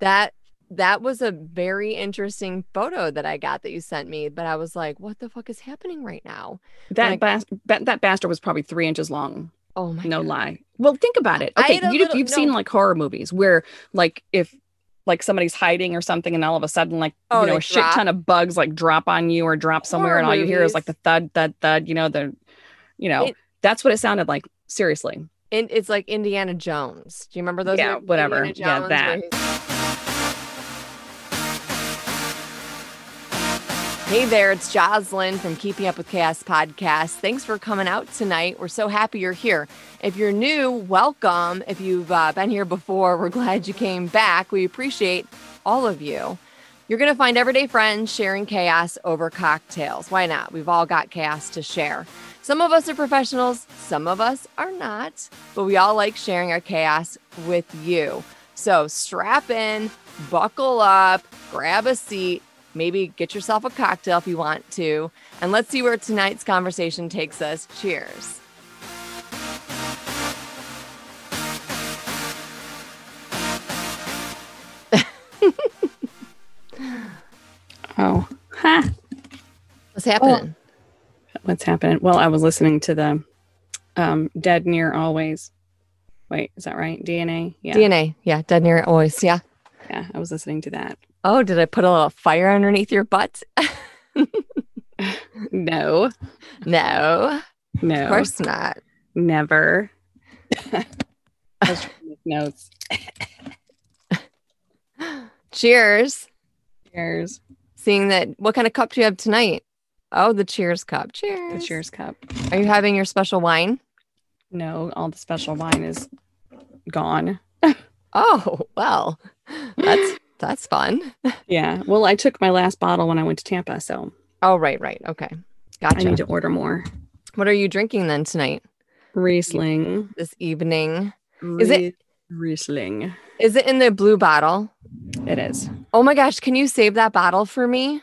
that that was a very interesting photo that I got that you sent me. But I was like, what the fuck is happening right now? That Like- bas- ba- that bastard was probably three inches long. Oh my no God. lie. Well, think about it. Okay, you, little- you've seen like horror movies where like if like somebody's hiding or something and all of a sudden like Oh, you know a shit drop? ton of bugs like drop on you or drop somewhere Horror and all you hear is like the thud thud thud you know the you know It- that's what it sounded like seriously And it's like Indiana Jones. Do you remember those? Yeah, whatever. Yeah, that. Hey there, it's Jocelyn from Keeping Up with Chaos podcast. Thanks for coming out tonight. We're so happy you're here. If you're new, welcome. If you've uh, been here before, we're glad you came back. We appreciate all of you. You're going to find everyday friends sharing chaos over cocktails. Why not? We've all got chaos to share. Some of us are professionals, some of us are not, but we all like sharing our chaos with you. So strap in, buckle up, grab a seat, maybe get yourself a cocktail if you want to, and let's see where tonight's conversation takes us. Cheers. oh ha What's happening? what's happening well i was listening to the um dead near always wait is that right dna yeah DNA. Yeah, dead near always. Yeah. yeah i was listening to that Oh, did I put a little fire underneath your butt? no no, no of course not. never I was trying to make notes Cheers. cheers Seeing that, what kind of cup do you have tonight? Oh, the cheers cup. Cheers. the cheers cup Are you having your special wine? No, all the special wine is gone. Oh, well, that's that's fun. Yeah. Well, I took my last bottle when I went to Tampa, so Oh, right, right. Okay. Gotcha. I need to order more. What are you drinking then tonight, Riesling. this evening? Is it- Riesling? Is it in the blue bottle? It is. Oh my gosh, can you save that bottle for me?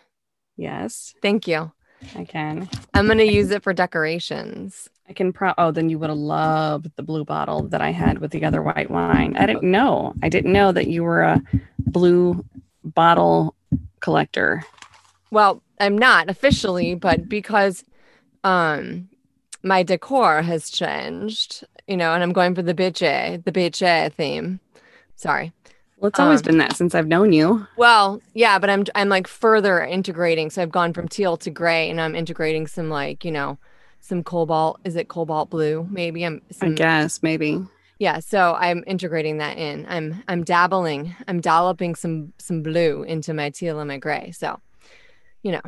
Yes, Thank you. I can. I'm going to use it for decorations. I can pro oh, then you would have loved the blue bottle that I had with the other white wine. I didn't know. I didn't know that you were a blue bottle collector. Well, I'm not officially, but because um my decor has changed, you know, and I'm going for the bitche, the bitche theme. Sorry. Well, it's always Um, been that since I've known you. Well, yeah, but I'm I'm like further integrating. So I've gone from teal to gray, and I'm integrating some like you know, some cobalt. Is it cobalt blue? Maybe I'm. I guess maybe. yeah. So I'm integrating that in. I'm I'm dabbling. I'm dolloping some some blue into my teal and my gray. So, you know.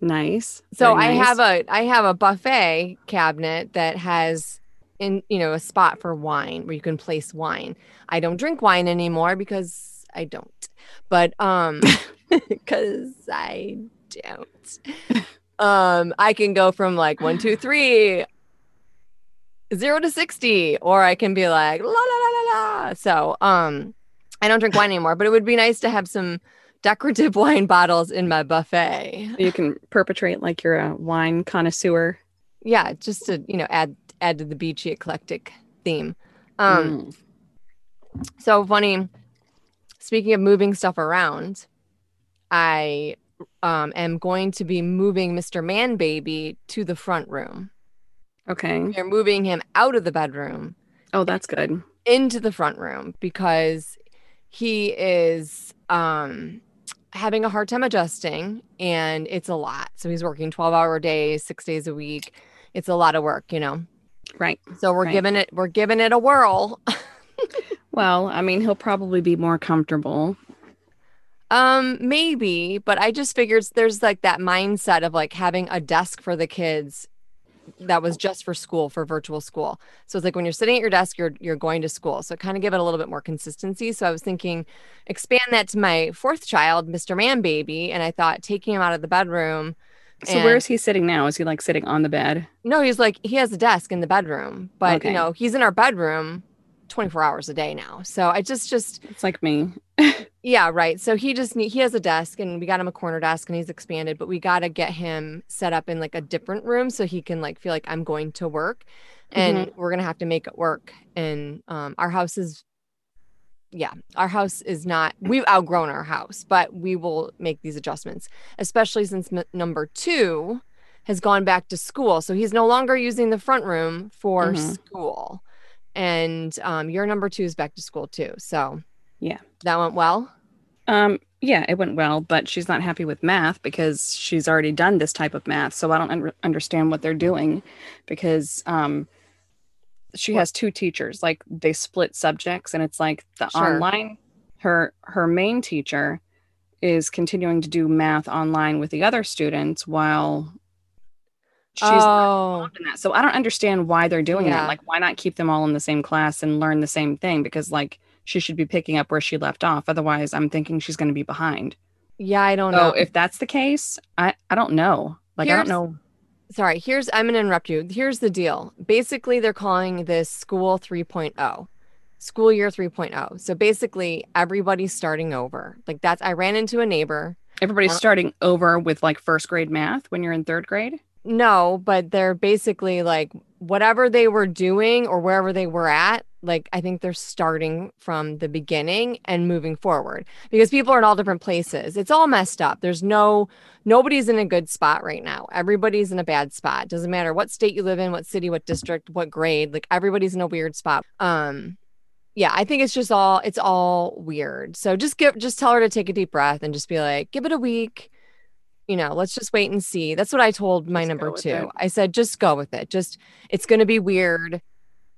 Nice. So Very I nice. have a I have a buffet cabinet that has in you know a spot for wine where you can place wine. I don't drink wine anymore because I don't. But um because I don't. Um I can go from like one, two, three, zero to sixty, or I can be like la la la la la. So um I don't drink wine anymore, but it would be nice to have some decorative wine bottles in my buffet. you can perpetrate like you're a wine connoisseur. yeah just to you know add add to the beachy eclectic theme um Mm. so funny speaking of moving stuff around i um am going to be moving mr man baby to the front room Okay. we're moving him out of the bedroom Oh, that's good. into the front room because he is um having a hard time adjusting and it's a lot so he's working 12 hour days six days a week it's a lot of work you know Right. So we're Right. giving it we're giving it a whirl. Well, I mean, he'll probably be more comfortable. Um maybe, but I just figured there's like that mindset of like having a desk for the kids that was just for school for virtual school. So it's like when you're sitting at your desk you're you're going to school. So kind of give it a little bit more consistency. So I was thinking expand that to my fourth child, Mr. Man baby, and I thought taking him out of the bedroom So And- where is he sitting now? Is he like sitting on the bed? No, he's like he has a desk in the bedroom, but Okay. you know, he's in our bedroom 24 hours a day now. So I just just It's like me. Yeah, right. So he just need he has a desk and we got him a corner desk and he's expanded, but we got to get him set up in like a different room so he can like feel like I'm going to work and we're going to have to make it work and um our house is yeah, our house is not, we've outgrown our house, but we will make these adjustments, especially since m- number two has gone back to school. So he's no longer using the front room for Mhm. school. And um, your number two is back to school too. So Yeah. That went well. Um, yeah, it went well, but she's not happy with math because she's already done this type of math. So I don't un- understand what they're doing because um, she has two teachers. Like they split subjects, and it's like the Sure. online. Her her main teacher is continuing to do math online with the other students while she's not oh, involved in that. So I don't understand why they're doing Yeah. that. Like, why not keep them all in the same class and learn the same thing? Because like she should be picking up where she left off. Otherwise, I'm thinking she's going to be behind. yeah, I don't So know. if that's the case, I I don't know. Like I don't know. Sorry, here's, I'm going to interrupt you. Here's the deal. Basically, they're calling this school 3.0. School year 3.0. So basically, everybody's starting over. Like that's, I ran into a neighbor Everybody's Uh, starting over with like first grade math when you're in third grade. No, but they're basically like whatever they were doing or wherever they were at, like I think they're starting from the beginning and moving forward because people are in all different places. It's all messed up. There's no nobody's in a good spot right now. Everybody's in a bad spot. Doesn't matter what state you live in, what city, what district, what grade, like everybody's in a weird spot. Um yeah, I think it's just all it's all weird. So just give just tell her to take a deep breath and just be like, give it a week you know, let's just wait and see. That's what I told my Just number two. it. I said, just go with it. Just, it's going to be weird.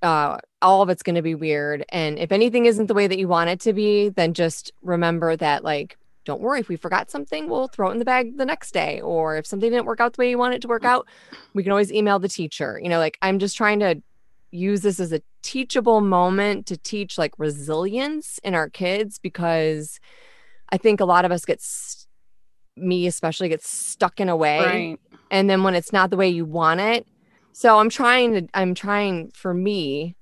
Uh, all of it's going to be weird. And if anything isn't the way that you want it to be, then just remember that, like, don't worry. If we forgot something, we'll throw it in the bag the next day. Or if something didn't work out the way you want it to work out, we can always email the teacher. You know, like, I'm just trying to use this as a teachable moment to teach like resilience in our kids because I think a lot of us get s- me especially gets stuck in a way Right. and then when it's not the way you want it so i'm trying to i'm trying for me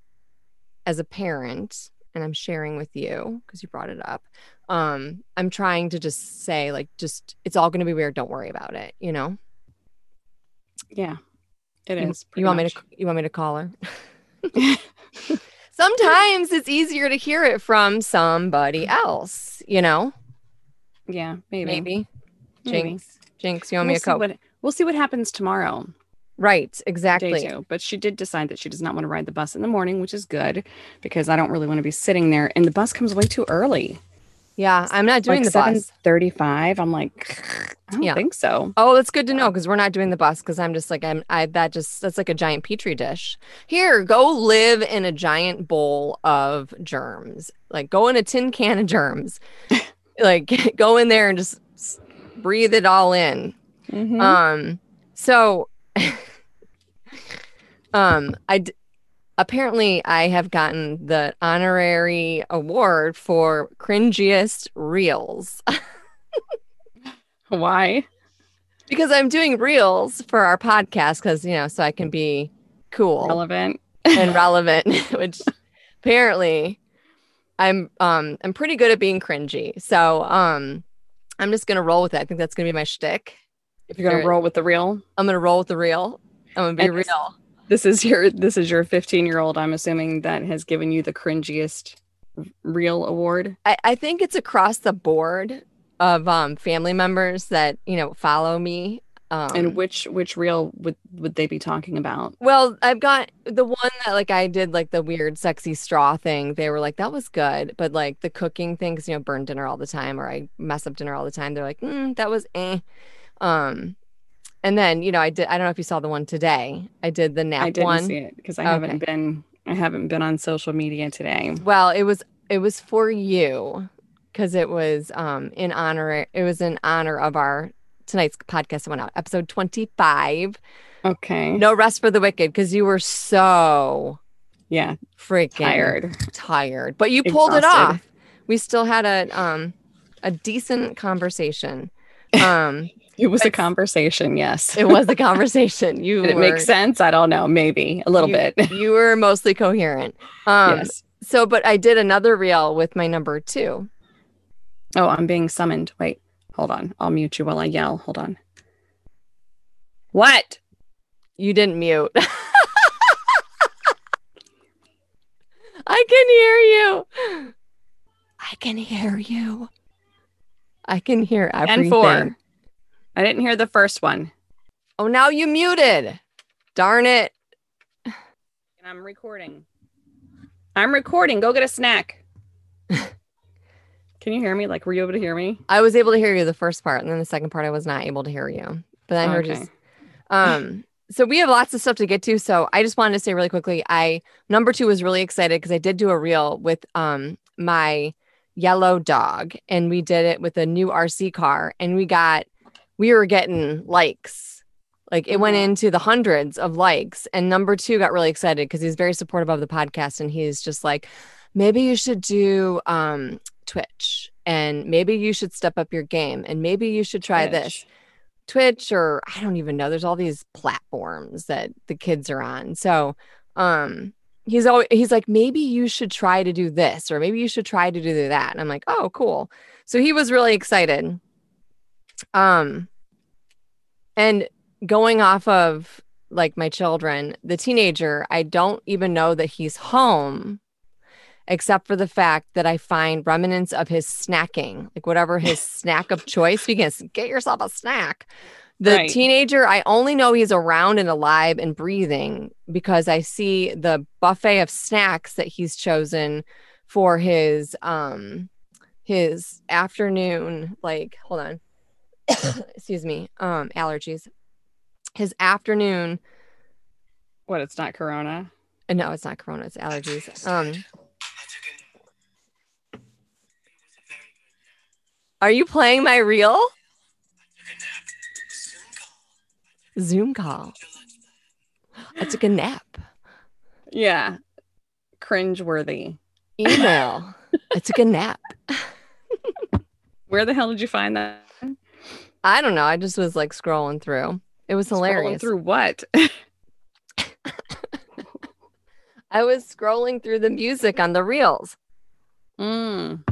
as a parent and i'm sharing with you because you brought it up um i'm trying to just say like just it's all going to be weird don't worry about it you know Yeah. It you, is. you want me to you want me to call her sometimes it's easier to hear it from somebody else you know Yeah, maybe. maybe Maybe. jinx jinx you want We'll me to see cope what we'll see what happens tomorrow. Right exactly two. But she did decide that she does not want to ride the bus in the morning, which is good because I don't really want to be sitting there. And the bus comes way too early. yeah i'm not doing like the bus 7:35. I'm like, I don't Yeah. think so. Oh, that's good to know because we're not doing the bus because I'm just like I'm I that just that's like a giant petri dish. Here, go live in a giant bowl of germs. Like go in a tin can of germs. like go in there and just breathe it all in. Mhm. Um so um I d- apparently I have gotten the honorary award for cringiest reels. Why? because I'm doing reels for our podcast because you know so I can be cool Relevant. and relevant, which apparently I'm um I'm pretty good at being cringy. So um I'm just gonna roll with it. I think that's gonna be my shtick. If you're gonna roll with the real, I'm gonna roll with the reel. I'm gonna be And real. This is your this is your 15 year old. I'm assuming that has given you the cringiest real award. I, I think it's across the board of um family members that you know follow me. Um, and which which reel would would they be talking about? Well, I've got the one that like I did like the weird sexy straw thing. They were like, that was good. But like the cooking thing, because you know, burn dinner all the time or I mess up dinner all the time. They're like, mm, that was eh. Um and then, you know, I did I don't know if you saw the one today. I did the nap I didn't one. see it because I haven't been I haven't been on social media today. Well, it was it was for you because it was um in honor it was in honor of our tonight's podcast that went out, episode 25. Okay. No rest for the wicked, because you were so Yeah, freaking tired. tired, but you pulled it off. We still had a um a decent conversation. Um, It was a conversation, yes. it was a conversation. You Did it were, make sense? I don't know. Maybe a little you, bit. You were mostly coherent. Um, yes. So, but I did another reel with my number two. Oh, I'm being summoned. Wait, hold on. I'll mute you while I yell. Hold on. What? You didn't mute. I can hear you. I can hear you. I can hear everything. And four. I didn't hear the first one. Oh, now you muted. Darn it. And I'm recording. I'm recording. Go get a snack. Can you hear me? Like, were you able to hear me? I was able to hear you the first part, and then the second part I was not able to hear you. But I heard Okay. you. Um, so we have lots of stuff to get to. So I just wanted to say really quickly, I number two was really excited because I did do a reel with um my yellow dog, and we did it with a new RC car, and we got we were getting likes. Like it went Mhm. into the hundreds of likes. And number two got really excited because he's very supportive of the podcast. And he's just like, maybe you should do um Twitch and maybe you should step up your game and maybe you should try this. Twitch or I don't even know. There's all these platforms that the kids are on. So um he's always he's like, maybe you should try to do this, or maybe you should try to do that. And I'm like, oh, cool. So he was really excited. Um and going off of like my children, the teenager, I don't even know that he's home except for the fact that I find remnants of his snacking, like whatever his snack of choice, because get yourself a snack. The Right. teenager, I only know he's around and alive and breathing because I see the buffet of snacks that he's chosen for his um his afternoon like hold on excuse me um allergies his afternoon What? It's not Corona. uh, no it's not corona it's allergies um are you playing my reel zoom call i took a nap Yeah. Cringe worthy. email i took a nap Where the hell did you find that? I don't know. I just was like scrolling through. It was Scrolling hilarious. Through what? i was scrolling through the music on the reels. Mm.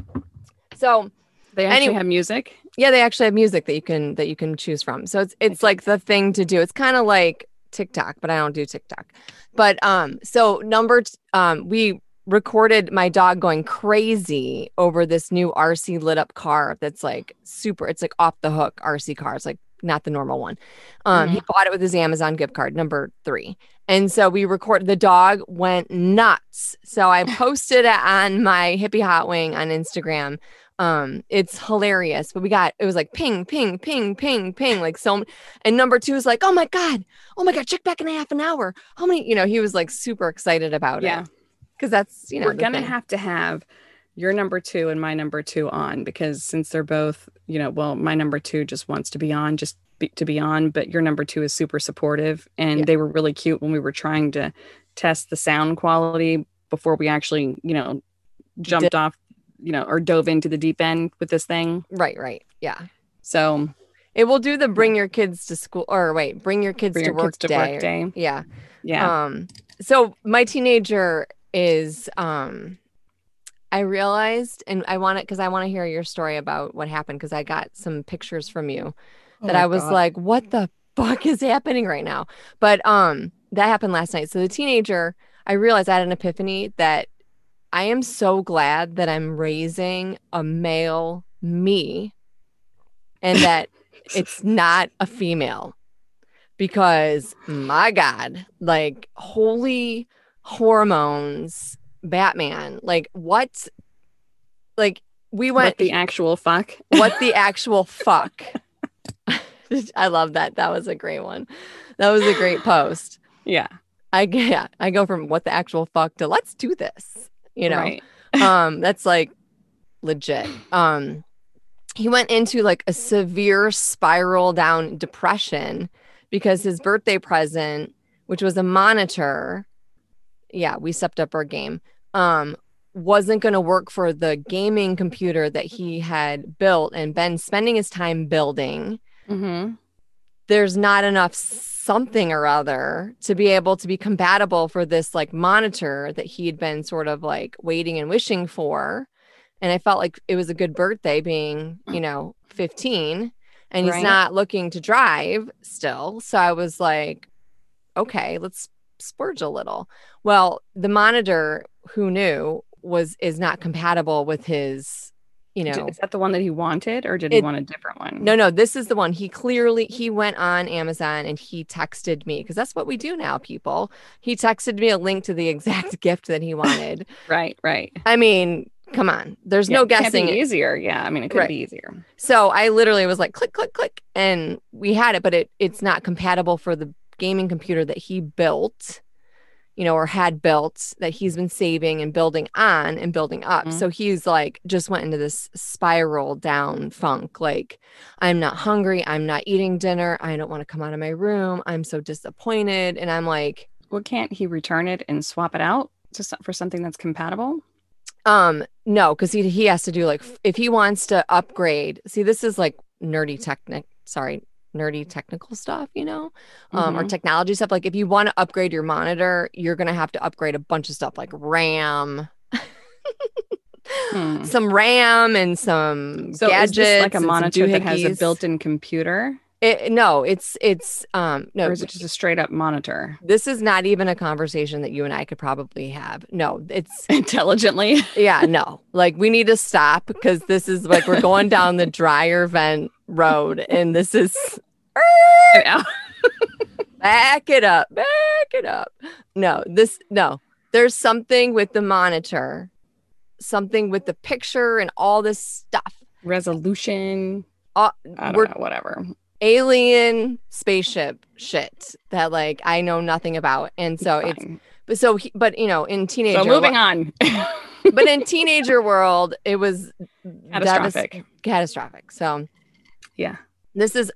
so They actually Any- have music. yeah they actually have music that you can that you can choose from. So it's it's like the thing to do. It's kind of like tiktok but i don't do tiktok. But um so number t- um we recorded my dog going crazy over this new rc lit up car that's like super it's like off the hook rc car. It's like not the normal one. Um he bought it with his amazon gift card number three. And so we recorded the dog went nuts. So i posted it on my hippie hot wing on instagram. Um it's hilarious but we got it was like ping ping ping ping ping like so and number two is like oh my god oh my god check back in a half an hour. How many you know he was like super excited about it. Yeah. it because that's you know We're gonna thing. have to have your number two and my number two on because since they're both, you know, well, my number two just wants to be on, just be, to be on, but your number two is super supportive, and Yeah. they were really cute when we were trying to test the sound quality before we actually, you know, jumped off, you know, or dove into the deep end with this thing. right right yeah So it will do the bring your kids to school or wait bring your kids bring to your work kids to day work day. yeah Yeah. Um, so my teenager is um I realized and I want it because I want to hear your story about what happened because I got some pictures from you Oh that I was God. like, what the fuck is happening right now? But um that happened last night. So the teenager, I realized I had an epiphany that I am so glad that I'm raising a male me and that it's not a female because my god like holy hormones batman like what like we what went the actual fuck. what the actual fuck i love that that was a great one that was a great post Yeah. i yeah i go from what the actual fuck to let's do this you know Right. um that's like legit um he went into like a severe spiral down depression because his birthday present which was a monitor yeah we stepped up our game um wasn't going to work for the gaming computer that he had built and been spending his time building Mm-hmm. there's not enough something or other to be able to be compatible for this like monitor that he'd been sort of like waiting and wishing for and i felt like it was a good birthday being you know 15 and he's Right. not looking to drive still so i was like okay let's splurge a little well the monitor who knew was is not compatible with his, you know. Is that the one that he wanted, or did he want a different one? No, no, this is the one. He clearly he went on Amazon and he texted me because that's what we do now, people. He texted me a link to the exact gift that he wanted. Right, right. I mean, come on. There's Yeah, no it guessing. easier. Yeah, I mean, it could Right. be easier. So I literally was like click click click and we had it but it it's not compatible for the gaming computer that he built you know or had built that he's been saving and building on and building up Mhm. so he's like just went into this spiral down funk like I'm not hungry I'm not eating dinner I don't want to come out of my room I'm so disappointed and I'm like Well, can't he return it and swap it out to for something that's compatible? Um, no, because he he has to do like if he wants to upgrade. See, this is like nerdy technic. Sorry, nerdy technical stuff, you know, um, or Mhm. technology stuff. Like if you want to upgrade your monitor, you're gonna have to upgrade a bunch of stuff like RAM, Hmm. some RAM, and some So gadgets. is this like a monitor that has a built-in computer, It, no, it's it's um no. or is it just a straight-up monitor? This is not even a conversation that you and I could probably have. No, it's Intelligently, yeah, no. Like we need to stop because this is like we're going down the dryer vent road and this is. back it up, back it up. No, this no. There's something with the monitor, something with the picture and all this stuff. resolution. Uh, I don't we're know, whatever. alien spaceship shit that like I know nothing about. And so it's Fine. but so he, but you know in teenager so moving on. but in teenager world it was Catastrophic. catastrophic. So Yeah. this is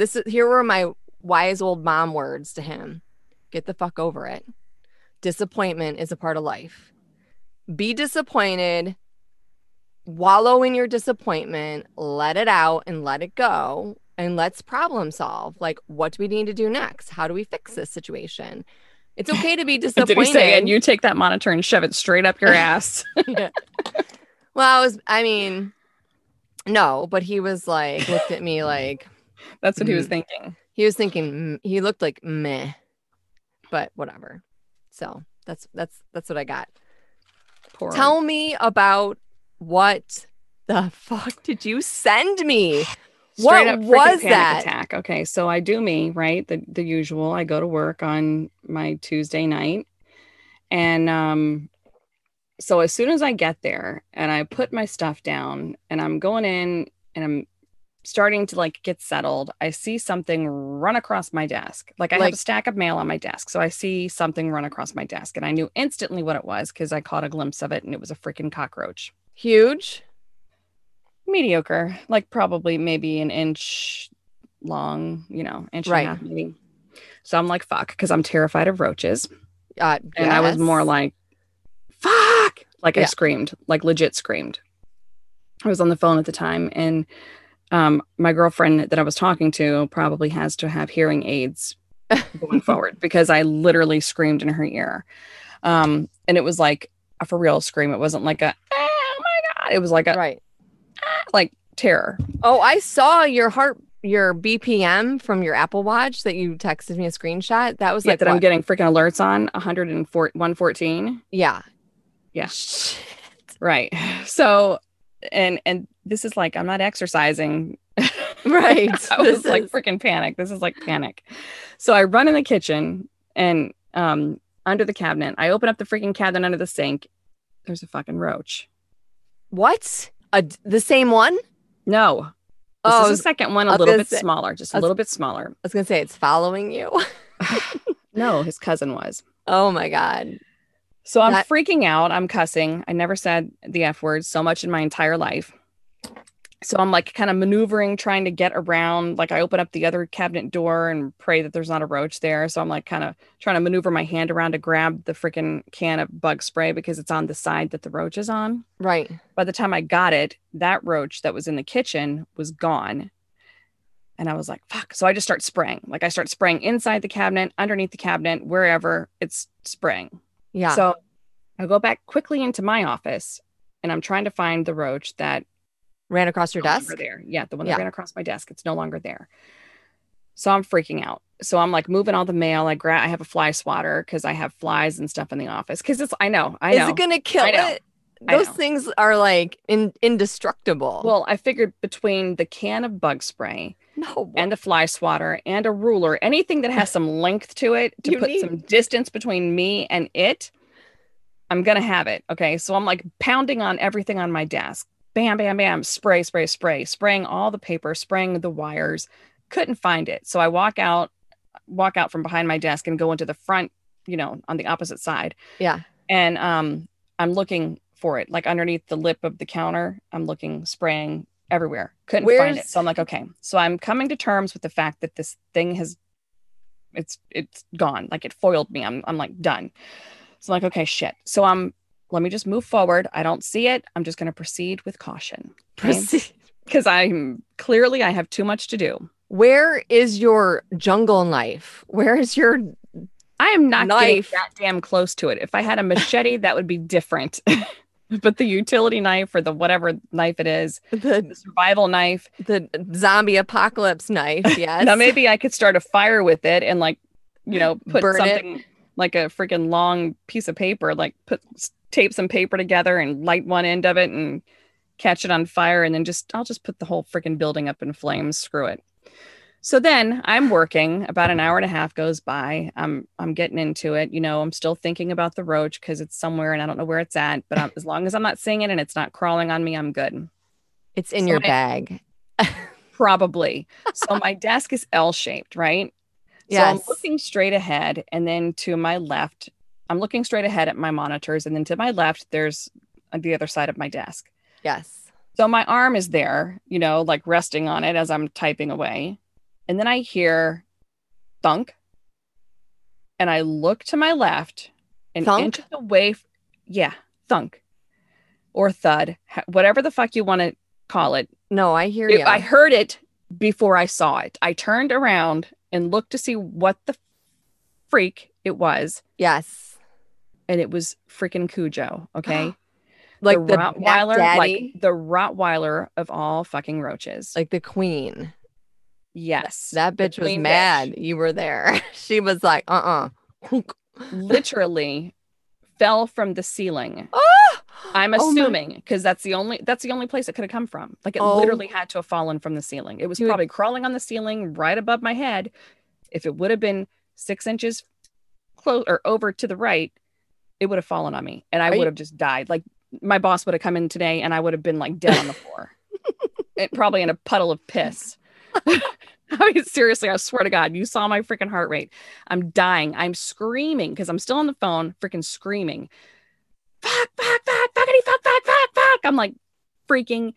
this is here were my wise old mom words to him. Get the fuck over it. Disappointment is a part of life. Be disappointed. Wallow in your disappointment. Let it out and let it go. And let's problem solve. Like what do we need to do next? How do we fix this situation? It's okay to be disappointed Did he say? And you take that monitor and shove it straight up your ass. Well i was i mean no but he was like looked at me like That's what he was Mhm. thinking. he was thinking he looked like meh but whatever so that's that's that's what i got Poor. tell me about what the fuck did you send me what Straight up was that? attack? Okay, so I do me right the the usual. I go to work on my Tuesday night, and um, so as soon as I get there and I put my stuff down and I'm going in and I'm starting to like get settled, I see something run across my desk. Like I have a stack of mail on my desk, so I see something run across my desk, and I knew instantly what it was because I caught a glimpse of it, and it was a freaking cockroach huge mediocre, like probably maybe an inch long, you know, inch Right. and a half maybe. So I'm like, fuck, because I'm terrified of roaches. uh And I was more like, fuck. Like I screamed, like legit screamed. I was on the phone at the time and um, my girlfriend that I was talking to probably has to have hearing aids going forward because I literally screamed in her ear. Um, and it was like a for real scream. It wasn't like a, oh my God. It was like a, right like terror. oh i saw your heart your bpm from your apple watch that you texted me a screenshot that was Yeah, like that I'm getting freaking alerts on 104 114. yeah Yeah. Shit. Right. So and and this is like I'm not exercising. right I was This like is- freaking panic. This is like panic. So I run in the kitchen and um under the cabinet. I open up the freaking cabinet under the sink. There's a fucking roach. what a, the same one No. This Oh, is the second one, a little bit say- smaller, just a was- little bit smaller. I was gonna say it's following you. No, his cousin was. oh my god. So I'm That- freaking out. I'm cussing. I never said the F word so much in my entire life. So I'm like kind of maneuvering, trying to get around. Like I open up the other cabinet door and pray that there's not a roach there. So I'm like kind of trying to maneuver my hand around to grab the freaking can of bug spray because it's on the side that the roach is on. Right. By the time I got it, that roach that was in the kitchen was gone. And I was like, fuck. So I just start spraying. Like I start spraying inside the cabinet, underneath the cabinet, wherever it's spraying. Yeah. So I go back quickly into my office and I'm trying to find the roach that Ran across your no desk. there. Yeah, the one that Yeah. ran across my desk. It's no longer there. So I'm freaking out. So I'm like moving all the mail. I grab I have a fly swatter because I have flies and stuff in the office. Cause it's I know, I know. Is it gonna kill it? Those things are like in, indestructible. Well, I figured between the can of bug spray no, and the fly swatter and a ruler, anything that has some length to it to You put need- some distance between me and it, I'm gonna have it. Okay. So I'm like pounding on everything on my desk. Bam, bam, bam, spray, spray, spray, spraying all the paper, spraying the wires. Couldn't find it. So I walk out, walk out from behind my desk and go into the front, you know, on the opposite side. yeah. And um I'm looking for it, like underneath the lip of the counter. I'm looking, spraying everywhere. Couldn't find it. So I'm like, okay. So I'm coming to terms with the fact that this thing has it's it's gone. Like it foiled me. I'm I'm like done. So I'm like, okay, shit. So I'm let me just move forward. I don't see it. I'm just gonna proceed with caution. Proceed. Because I'm clearly I have too much to do. Where is your jungle knife? Where is your I am not Knife. that damn close to it. If I had a machete, that would be different. but the utility knife or the whatever knife it is, the the survival knife. the zombie apocalypse knife? Yes. Now maybe I could start a fire with it and like, you know, put Burn it. something like a freaking long piece of paper, like put tape some paper together and light one end of it and catch it on fire and then just I'll just put the whole freaking building up in flames. Screw it. So then I'm working, about an hour and a half goes by. I'm I'm getting into it. You know, I'm still thinking about the roach because it's somewhere and I don't know where it's at. But I'm, as long as I'm not seeing it and it's not crawling on me, I'm good. It's in So your bag. Probably. So my desk is L shaped, right? So I'm looking straight ahead, and then to my left, I'm looking straight ahead at my monitors, and then to my left, there's uh, the other side of my desk. Yes. So my arm is there, you know, like resting on it as I'm typing away. And then I hear thunk. And I look to my left and Thunk? inches away. f- yeah, thunk or thud, whatever the fuck you want to call it. No, I hear It- you. I heard it before I saw it. I turned around and looked to see what the freak it was. yes. And it was freaking Cujo. Okay. Like the, Rottweiler, Daddy, like the Rottweiler of all fucking roaches. like the queen. yes. That the bitch was mad you were there. she was like, uh uh Literally fell from the ceiling. I'm Oh assuming because that's the only that's the only place it could have come from. Like it Oh. literally had to have fallen from the ceiling. It was Dude. probably crawling on the ceiling right above my head. If it would have been six inches close or over to the right, it would have fallen on me and I would have just died. Like my boss would have come in today and I would have been like dead on the floor. it, probably in a puddle of piss. I mean, seriously, I swear to God, you saw my freaking heart rate. I'm dying. I'm screaming because I'm still on the phone, freaking screaming. Fuck, fuck, fuck, fuckity, fuck, fuck, fuck, fuck. I'm like freaking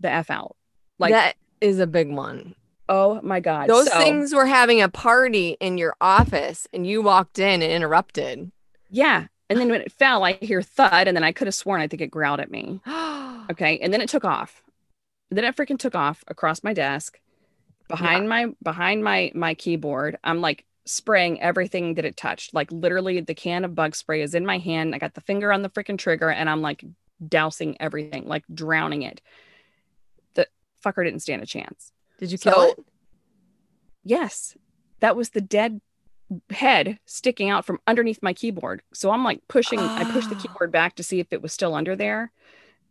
the F out. Like, that is a big one. oh my God. Those So, things were having a party in your office and you walked in and interrupted. Yeah. And then when it fell, I hear thud, and then I could have sworn I think it growled at me. Okay. And then it took off. Then it freaking took off across my desk behind my behind my my keyboard. I'm like spraying everything that it touched. Like literally the can of bug spray is in my hand. I got the finger on the freaking trigger and I'm like dousing everything, like drowning it. The fucker didn't stand a chance. Did you kill So- it? Yes. That was the dead head sticking out from underneath my keyboard. So I'm like pushing, I pushed the Ah. keyboard back to see if it was still under there.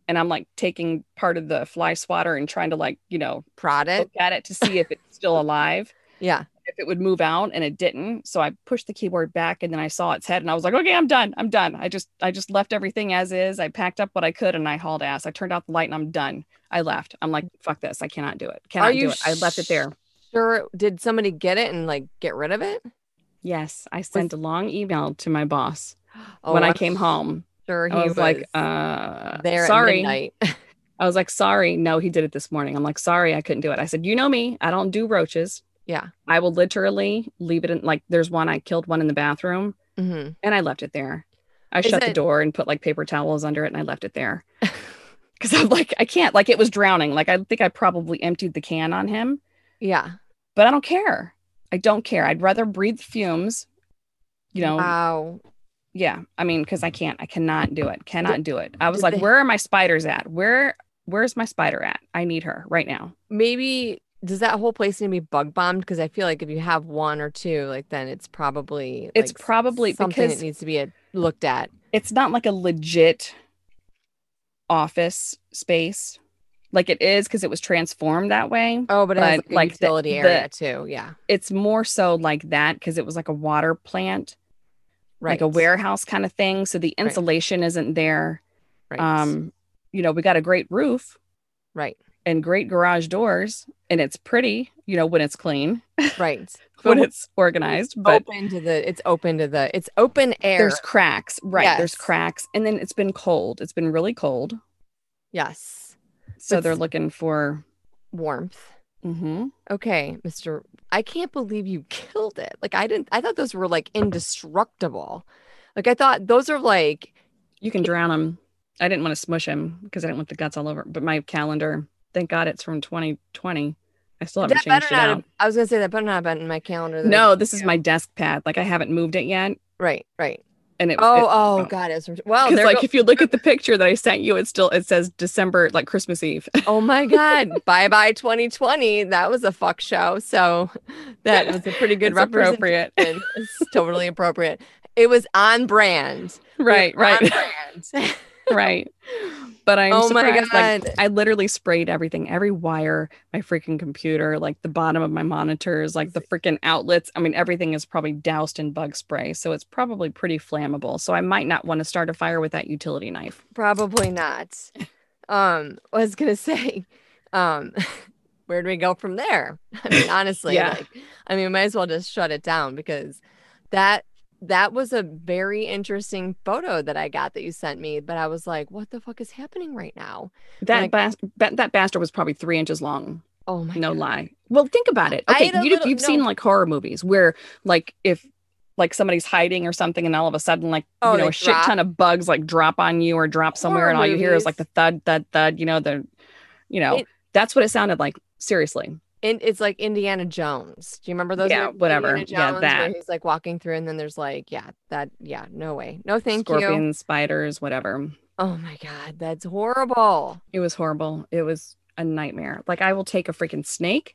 And I'm like taking part of the fly swatter and trying to like, you know, Prod it? look at it to see if it's still alive, Yeah. if it would move out and it didn't. So I pushed the keyboard back and then I saw its head and I was like, okay, I'm done. I'm done. I just I just left everything as is. I packed up what I could and I hauled ass. I turned out the light and I'm done. I left. I'm like, fuck this. I cannot do it. Cannot do you it. I left it there. Sure. Did somebody get it and like get rid of it? Yes. I sent a long email to my boss Oh, when I came home. Sure, he I was, was, like, uh there sorry. I was like, sorry. No, he did it this morning. I'm like, sorry, I couldn't do it. I said, you know me, I don't do roaches. yeah. I will literally leave it in like there's one I killed one in the bathroom hmm and I left it there. I Is shut the door and put like paper towels under it and I left it there. Cause I'm like, I can't, like it was drowning. Like I think I probably emptied the can on him, Yeah. but I don't care. I don't care. I'd rather breathe fumes, you know. Wow. Yeah. I mean, because I can't, I cannot do it. Cannot do it. I was like, where are my spiders at? Where where's my spider at? I need her right now. Maybe does that whole place need to be bug bombed? Because I feel like if you have one or two, like then it's probably It's like, probably something because- that needs to be uh, looked at. It's not like a legit office space. Like it is because it was transformed that way. Oh, but But, like, the- utility the- area too. Yeah. It's more so like that because it was like a water plant, Right. like a warehouse kind of thing. So the Right. insulation isn't there. Right. Um, you know, we got a great roof right. and great garage doors, and it's pretty, you know, when it's clean, Right. when it's organized. But open to the it's open to the it's open air. there's cracks, right? There's cracks, and then it's been cold. It's been really cold, yes. So But they're looking for. Warmth. Mhm. Okay, Mr. I can't believe you killed it. Like I didn't I thought those were like indestructible. Like I thought those are like You can drown them. I didn't want to smush him because I didn't want the guts all over. But my calendar, thank God, it's from 2020. I still haven't that changed it out. have, I was gonna say that better not have been in my calendar. No, this is my desk pad. Like I haven't moved it yet, right, right. And it. Oh, it- oh uh, god, it's well Because like go- if you look at the picture that I sent you, it still it says December, like Christmas Eve. Oh my God. bye bye 2020. That was a fuck show. So that was a pretty good appropriate. It's totally appropriate. It was on brand. right, On right, brand. right. But I'm oh my surprised. Like God. I literally sprayed everything, every wire, my freaking computer, like the bottom of my monitors, like the freaking outlets. I mean, everything is probably doused in bug spray, so it's probably pretty flammable. So I might not want to start a fire with that utility knife. Probably not. Um, I was gonna say, um, where do we go from there? I mean, honestly, Yeah. like, I mean, might as well just shut it down because that that was a very interesting photo that I got that you sent me. But I was like, what the fuck is happening right now? That Like- bas- ba- that bastard was probably three inches long. Oh my No God. lie. Well, think about it. Okay, you, little- you've seen like horror movies where, like, if like somebody's hiding or something, and all of a sudden, like, Oh, you know, a shit drop. ton of bugs like drop on you or drop somewhere, Horror and all you hear is like the thud, thud, thud. You know, the, you know, It- that's what it sounded like. Seriously. And it's like Indiana Jones. Do you remember those? Yeah, movies, whatever. Indiana Yeah, Jones, that. He's like walking through, and then there's like, yeah, that, yeah, no way, no, thank you. Scorpions, spiders, whatever. Oh my god, that's horrible. It was horrible. It was a nightmare. Like, I will take a freaking snake.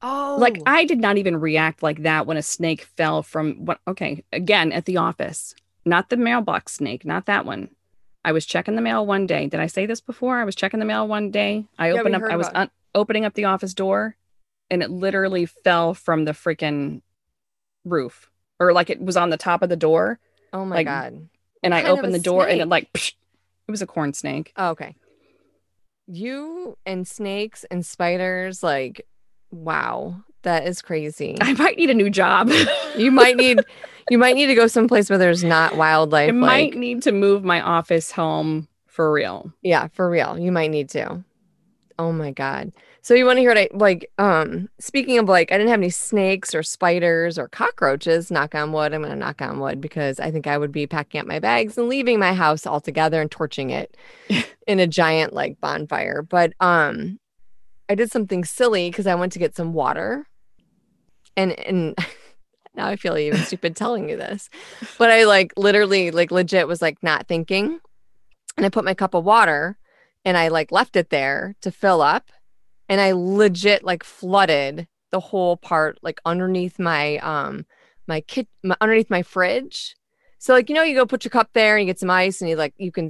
Oh, Like, I did not even react like that when a snake fell from what? Okay, again, at the office, not the mailbox snake, not that one. I was checking the mail one day. Did I say this before? I was checking the mail one day. I Yeah, opened up, I was un- opening up the office door and it literally fell from the freaking roof or like it was on the top of the door. oh my like, god. And I opened the door and it like, psh, it was a corn snake. Oh, okay. You and snakes and spiders, like, wow, that is crazy. I might need a new job. you might need, you might need to go someplace where there's not wildlife. I might need to move my office home for real. yeah, for real, you might need to. Oh my god. So you want to hear what I like? Um, speaking of like, I didn't have any snakes or spiders or cockroaches. Knock on wood. I'm gonna knock on wood because I think I would be packing up my bags and leaving my house altogether and torching it in a giant like bonfire. But um, I did something silly because I went to get some water, and and now I feel even stupid telling you this, but I like literally like legit was like not thinking, and I put my cup of water, and I like left it there to fill up, and I legit like flooded the whole part like underneath my um my kit my, underneath my fridge. So like you know you go put your cup there and you get some ice and you like you can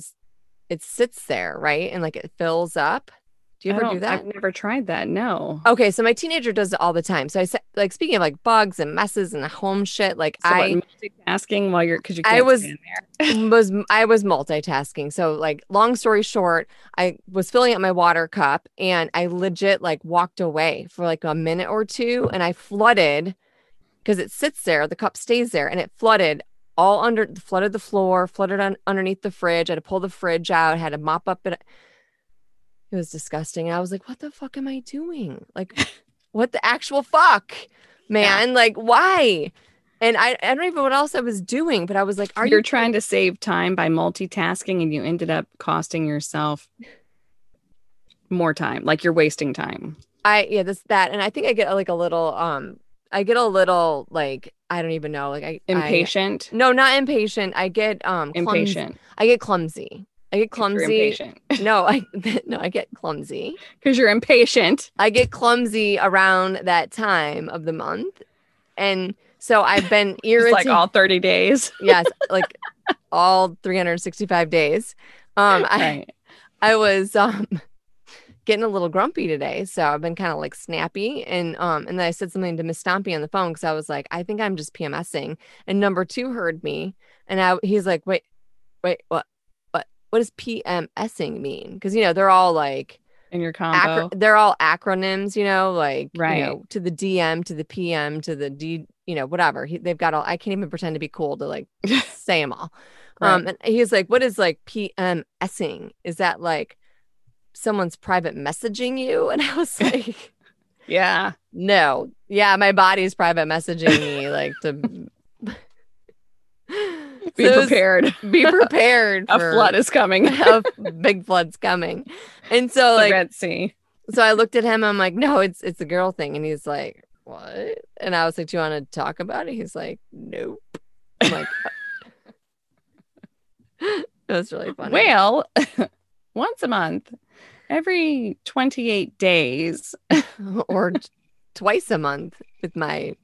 it sits there right and like it fills up. Do you ever do that? I've never tried that. No. Okay, so my teenager does it all the time. So I said, like, speaking of like bugs and messes and home shit, like So I what, multitasking while you're because you I was- there. was I was multitasking. So like, long story short, I was filling up my water cup and I legit like walked away for like a minute or two, and I flooded because it sits there, the cup stays there, and it flooded all under, flooded the floor, flooded on underneath the fridge. I had to pull the fridge out, had to mop up it. It was disgusting. I was like, what the fuck am I doing? Like, what the actual fuck, man? Like, why? And I, I don't even know what else I was doing, but I was like, are You're you trying to save time by multitasking and you ended up costing yourself more time. Like you're wasting time. I yeah, this that, and I think I get like a little um, I get a little like I don't even know, like I I- Impatient. no, not impatient. I get um clums- impatient. I get clumsy. I get clumsy. No, I no, I get clumsy. Because you're impatient. I get clumsy around that time of the month, and so I've been irritated. like all 30 days. yes, like all 365 days. Um, I. I was um getting a little grumpy today. So I've been kind of like snappy. And um, and then I said something to Miss Stompy on the phone because I was like, I think I'm just PMSing. And number two heard me. And I he's like, wait, wait, what what does PMSing mean? Because you know, they're all like in your combo. acro- they're all acronyms, you know, like Right. you know, to the DM, to the PM, to the D, you know, whatever. He, they've got all. I can't even pretend to be cool to like say them all. Um, and he's like, "What is like PMSing? Is that like someone's private messaging you?" And I was like, yeah. "No, yeah, my body's private messaging me, like to Be So prepared. Be prepared. A flood is coming. a big flood's coming." And so, the like, Red Sea. so I looked at him. I'm like, "No, it's it's a girl thing," and he's like, "What?" And I was like, "Do you want to talk about it?" He's like, "Nope." I'm like. Uh. It was really funny. Well, once a month, every 28 days. or t- twice a month with my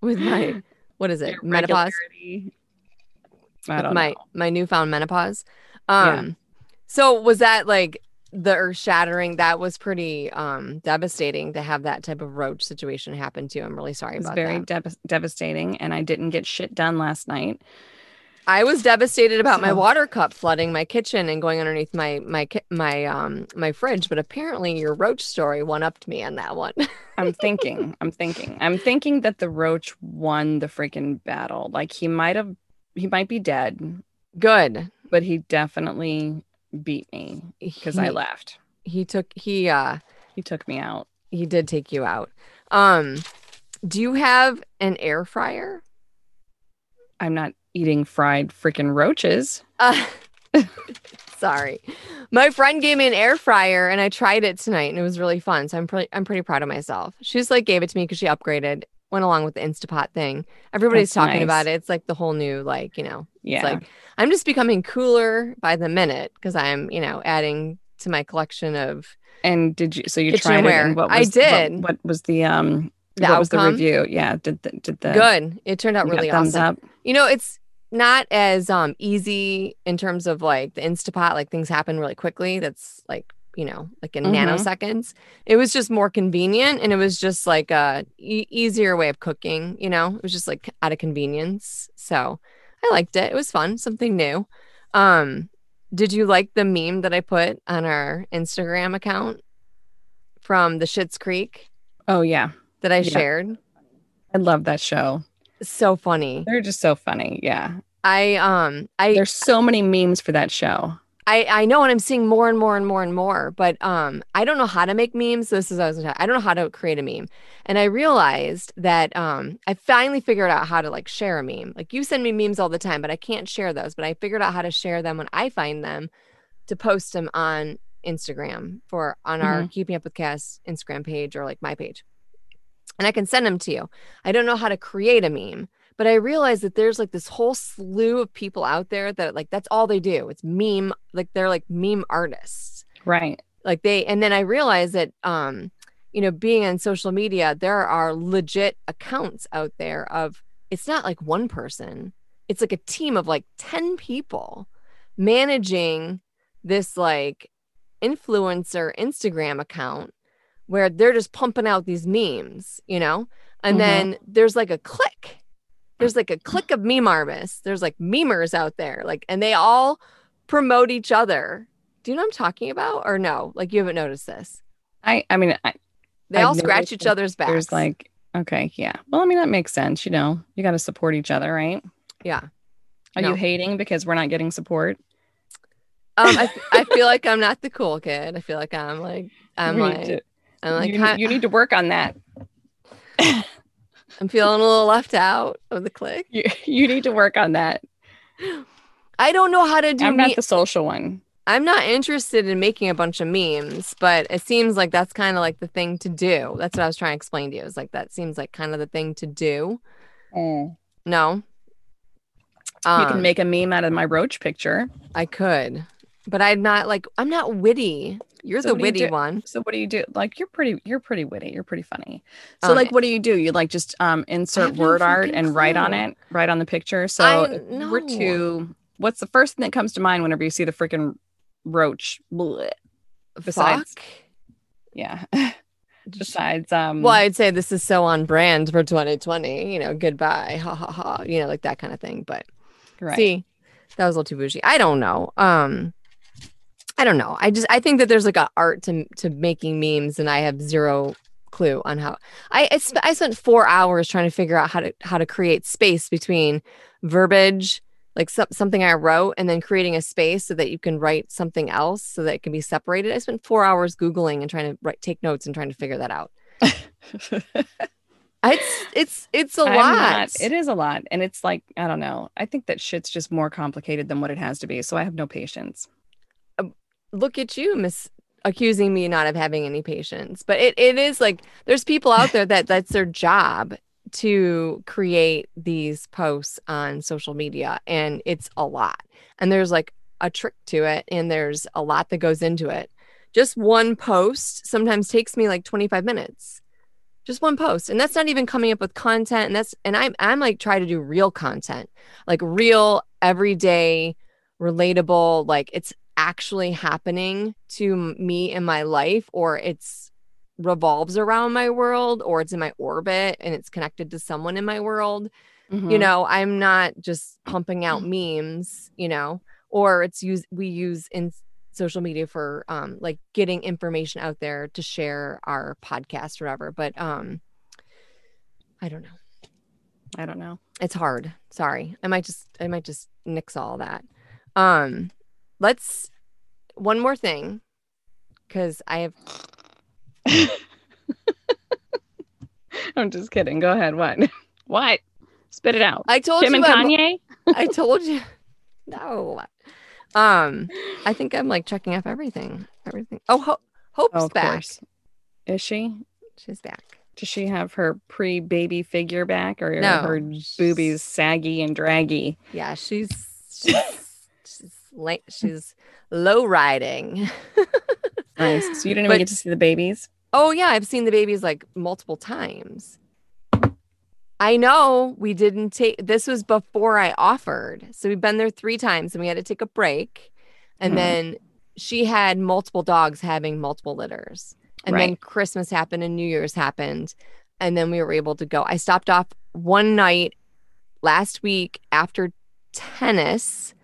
with my what is it menopause regularity. I with don't my know. my newfound menopause Yeah. um so was that like the earth shattering that was pretty um devastating to have that type of roach situation happen to you i'm really sorry It was about very that dev- devastating, and I didn't get shit done last night. i was devastated about my water cup flooding my kitchen and going underneath my my my um my fridge but apparently your roach story one upped me on that one I'm thinking, I'm thinking, I'm thinking that the roach won the freaking battle. Like he might have, he might be dead, good but he definitely beat me because I left. he took he uh He took me out. he did take you out. Um, do you have an air fryer? I'm not eating fried freaking roaches. Uh, sorry, my friend gave me an air fryer and I tried it tonight and it was really fun. So I'm pretty I'm pretty proud of myself. She just like gave it to me because she upgraded, went along with the Instapot thing. Everybody's That's talking nice. about it. It's like the whole new like you know. Yeah. like I'm just becoming cooler by the minute because I'm you know adding to my collection of and did you? So you tried it? And what I was, what- did. What, was the um? The what was the review? Yeah. Did the did the good. It turned out really thumbs awesome. up? You know, it's not as um easy in terms of like the Instapot, like things happen really quickly. That's like, you know, like in Mhm. nanoseconds. It was just more convenient and it was just like a e- easier way of cooking, you know. It was just like out of convenience. So, I liked it. It was fun, something new. Um did you like the meme that I put on our Instagram account from the Schitt's Creek Oh yeah, that I Yeah. shared? I love that show. So funny. They're just so funny. Yeah. I um I There's so many memes for that show. I I know, and I'm seeing more and more and more and more. But um, I don't know how to make memes. This is what I was I don't know how to create a meme, and I realized that um, I finally figured out how to like share a meme. Like you send me memes all the time, but I can't share those. But I figured out how to share them when I find them, to post them on Instagram for on our Keeping Up with Chaos Instagram page or like my page, and I can send them to you. I don't know how to create a meme. But I realized that there's like this whole slew of people out there that like that's all they do. It's meme, like they're like meme artists. Right. Like they and then I realized that um, you know, being on social media, there are legit accounts out there of it's not like one person. It's like a team of like 10 people managing this like influencer Instagram account where they're just pumping out these memes, you know? And Mhm. then there's like a click. There's like a click of meme artists. There's like memers out there, like, and they all promote each other. Do you know what I'm talking about, or no? Like, you haven't noticed this? I I mean I, They I've all scratch each other's backs. there's like okay, yeah. Well, I mean that makes sense, you know. You got to support each other, right? yeah. Are No. you hating because we're not getting support? Um, I, I feel like I'm not the cool kid. I feel like I'm like I'm you like to, I'm like you, you need to work on that. I'm feeling a little left out of the clique. You, you need to work on that. I don't know how to do. I'm me- not the social one. I'm not interested in making a bunch of memes, but it seems like that's kind of like the thing to do. That's what I was trying to explain to you. Is like that seems like kind of the thing to do. No. you Um, can make a meme out of my roach picture. I could, but I'm not like I'm not witty. You're So the witty do? one. So what do you do? Like you're pretty you're pretty witty. You're pretty funny. So Um, like what do you do? You like just um insert no word art and write on it, write on the picture. So if we're two. what's the first thing that comes to mind whenever you see the freaking roach. bleh. Besides- Fuck. Yeah. Besides, um, Well, I'd say this is so on brand for 2020. You know, goodbye, ha ha ha. You know, like that kind of thing. But right. see, that was a little too bougie. I don't know. Um, I don't know. I just I think that there's like an art to to making memes, and I have zero clue on how. I I, sp- I spent four hours trying to figure out how to how to create space between verbiage, like some, something I wrote, and then creating a space so that you can write something else so that it can be separated. I spent four hours googling and trying to write take notes and trying to figure that out. It's it's it's a I'm lot. not- it is a lot. And it's like, I don't know. I think that shit's just more complicated than what it has to be. So I have no patience. Look at you miss accusing me not of having any patience. But it, it is like there's people out there that that's their job to create these posts on social media and it's a lot. And there's like a trick to it and there's a lot that goes into it. Just one post sometimes takes me like 25 minutes. Just one post and that's not even coming up with content and that's and i'm i'm like try to do real content like real everyday relatable like it's actually happening to me in my life or it's revolves around my world or it's in my orbit and it's connected to someone in my world. You Mhm. know i'm not just pumping out memes you know or it's use we use in social media for um like getting information out there to share our podcast or whatever but um i don't know. I don't know. it's hard. Sorry. I might just i might just nix all that. Um let's one more thing because i have I'm just kidding. Go ahead. What? What? Spit it out. i told Kim you and I'm- Kanye? i told you no um i think i'm like checking off everything everything oh Ho- hope's Oh, of back course. Is she? she's back Does she have her pre-baby figure back, or No. her boobies saggy and draggy? yeah she's she's, like she's low riding Nice. So you didn't But- even get to see the babies. Oh yeah, I've seen the babies like multiple times. I know we didn't take this was before I offered. So we've been there 3 times and we had to take a break. And Mhm. then she had multiple dogs having multiple litters. And then Christmas happened and New Year's happened and then we were able to go. I stopped off one night last week after tennis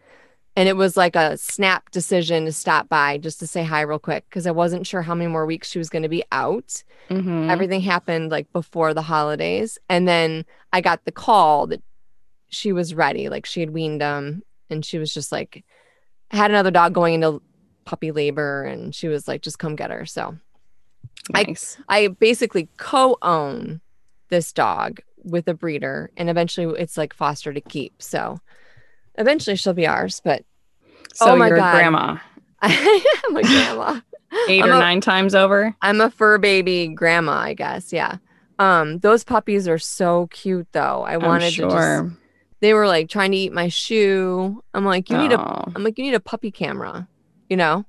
and it was like a snap decision to stop by just to say hi real quick because I wasn't sure how many more weeks she was going to be out. Mhm. Everything happened like before the holidays. And then I got the call that she was ready. Like she had weaned them and she was just like, had another dog going into puppy labor and she was like, just come get her. So I- I basically co own this dog with a breeder and eventually it's like foster to keep. So eventually she'll be ours, but So oh my God. grandma, I am a grandma. 8 I'm or a- nine times over. I'm a fur baby grandma, I guess. Yeah. Um, those puppies are so cute though. I wanted I'm to just sure. they were like trying to eat my shoe. I'm like, you need a Aw. I'm like, you need a puppy camera, you know?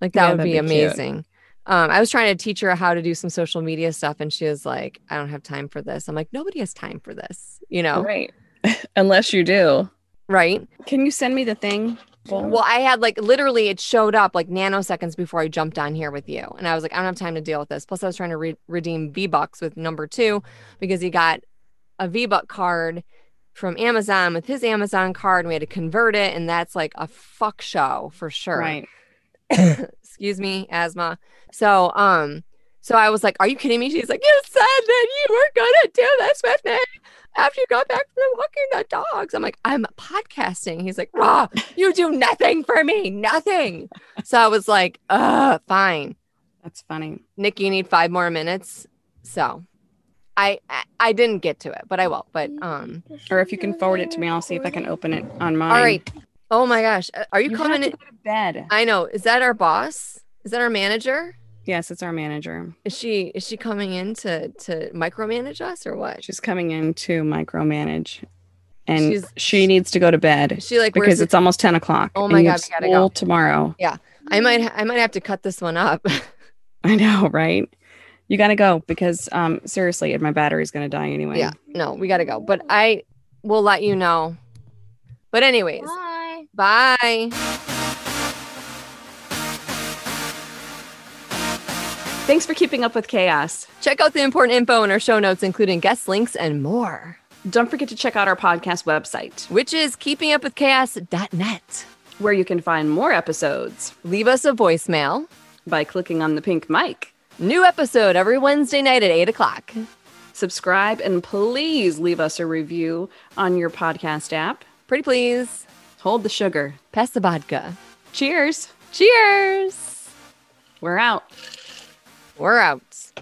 Like that Yeah, would be, be amazing. Um, I was trying to teach her how to do some social media stuff, and she was like, I don't have time for this. I'm like, nobody has time for this, you know? Right. Unless you do. Right. Can you send me the thing? Well, I had like literally it showed up like nanoseconds before I jumped on here with you. And I was like, I don't have time to deal with this. Plus, I was trying to re- redeem V Bucks with number two because he got a V Buck card from Amazon with his Amazon card and we had to convert it. And that's like a fuck show for sure. right. Excuse me, asthma. So, um, so I was like, Are you kidding me? She's like, You said that you were gonna do this with me after you got back from walking the dogs. I'm like, I'm podcasting. He's like, Raw, you do nothing for me, nothing. So I was like, uh, fine. That's funny. Nick, you need five more minutes. So I I, I didn't get to it, but I will. But um Or if you can forward it to me, I'll see if I can open it on mine. all right. Oh my gosh. Uh, Are you, You coming have in? to go to bed. I know. Is that our boss? Is that our manager? Yes, it's our manager. Is she is she coming in to to micromanage us or what? She's coming in to micromanage, and She's- she needs to go to bed she like because where's it's almost ten o'clock. Oh and my you God, have we gotta school go. tomorrow. Yeah. I might I might have to cut this one up. I know, right? You got to go because um seriously, my battery's gonna die anyway. yeah. No, we got to go. But I will let you know. But anyways, Bye. bye. Thanks for keeping up with chaos. Check out the important info in our show notes, including guest links and more. Don't forget to check out our podcast website, which is keepingupwithchaos.net, where you can find more episodes. Leave us a voicemail by clicking on the pink mic. New episode every Wednesday night at 8 o'clock. Subscribe and please leave us a review on your podcast app. Pretty please. Hold the sugar. Pass the vodka. Cheers. Cheers. We're out. We're out.